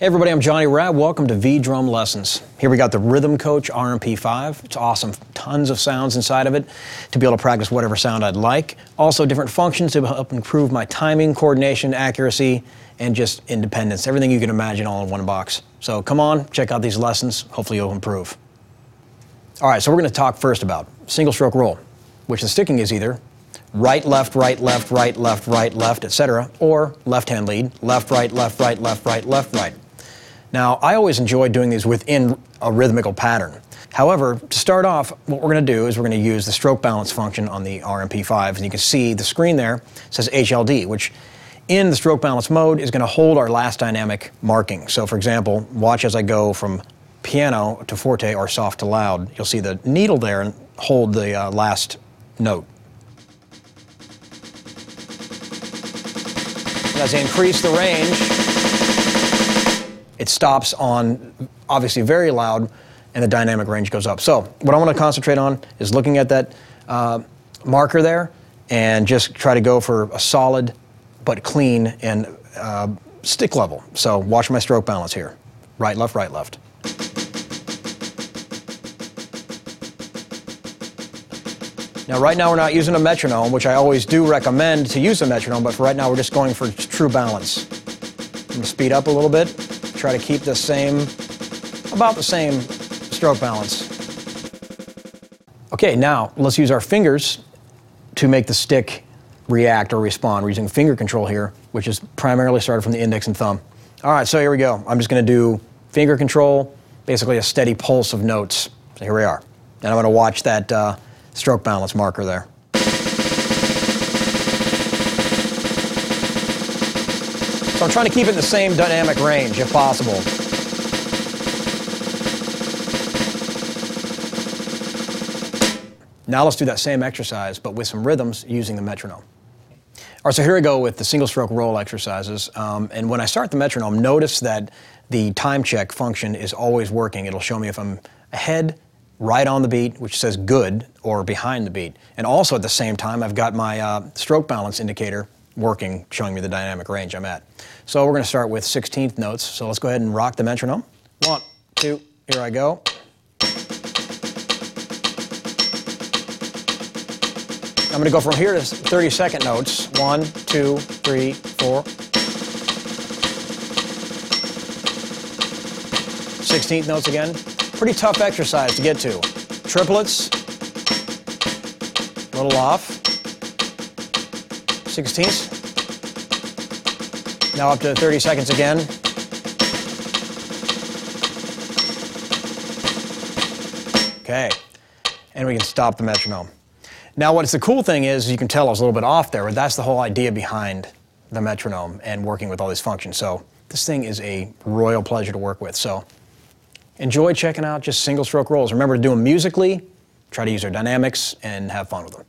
Hey everybody, I'm Johnny Rabb. Welcome to V Drum Lessons. Here we got the Rhythm Coach RMP5. It's awesome. Tons of sounds inside of it to be able to practice whatever sound I'd like. Also different functions to help improve my timing, coordination, accuracy, and just independence. Everything you can imagine all in one box. So come on, check out these lessons. Hopefully you'll improve. All right, so we're going to talk first about single stroke roll, which the sticking is either right, left, right, left, right, left, right, left, etc., or left hand lead, left, right, left, right, left, right, left, right. Now, I always enjoy doing these within a rhythmical pattern. However, to start off, what we're going to do is we're going to use the stroke balance function on the RMP5, and you can see the screen there says HLD, which in the stroke balance mode is going to hold our last dynamic marking. So for example, watch as I go from piano to forte or soft to loud. You'll see the needle there and hold the uh, last note. As I increase the range, it stops on obviously very loud and the dynamic range goes up. So what I want to concentrate on is looking at that uh, marker there and just try to go for a solid but clean and uh, stick level. So watch my stroke balance here. Right, left, right, left. Now, right now we're not using a metronome, which I always do recommend to use a metronome, but for right now we're just going for true balance. I'm to speed up a little bit, try to keep the same, about the same stroke balance. Okay, now let's use our fingers to make the stick react or respond. We're using finger control here, which is primarily started from the index and thumb. All right, so here we go. I'm just to do finger control, basically a steady pulse of notes. So here we are. And I'm to watch that uh, stroke balance marker there. So I'm trying to keep it in the same dynamic range if possible. Now let's do that same exercise, but with some rhythms using the metronome. All right, so here we go with the single stroke roll exercises. Um, and when I start the metronome, notice that the time check function is always working. It'll show me if I'm ahead, right on the beat, which says good, or behind the beat. And also at the same time, I've got my uh, stroke balance indicator working, showing me the dynamic range I'm at. So we're going to start with 16th notes. So let's go ahead and rock the metronome. One, two, here I go. I'm going to go from here to 30 second notes. One, two, three, four. 16th notes again. Pretty tough exercise to get to. Triplets, a little off. Sixteenths. Now up to 30 seconds again. Okay, and we can stop the metronome. Now what's the cool thing is you can tell I was a little bit off there, but that's the whole idea behind the metronome and working with all these functions. So this thing is a royal pleasure to work with. So enjoy checking out just single stroke rolls. Remember to do them musically, try to use their dynamics, and have fun with them.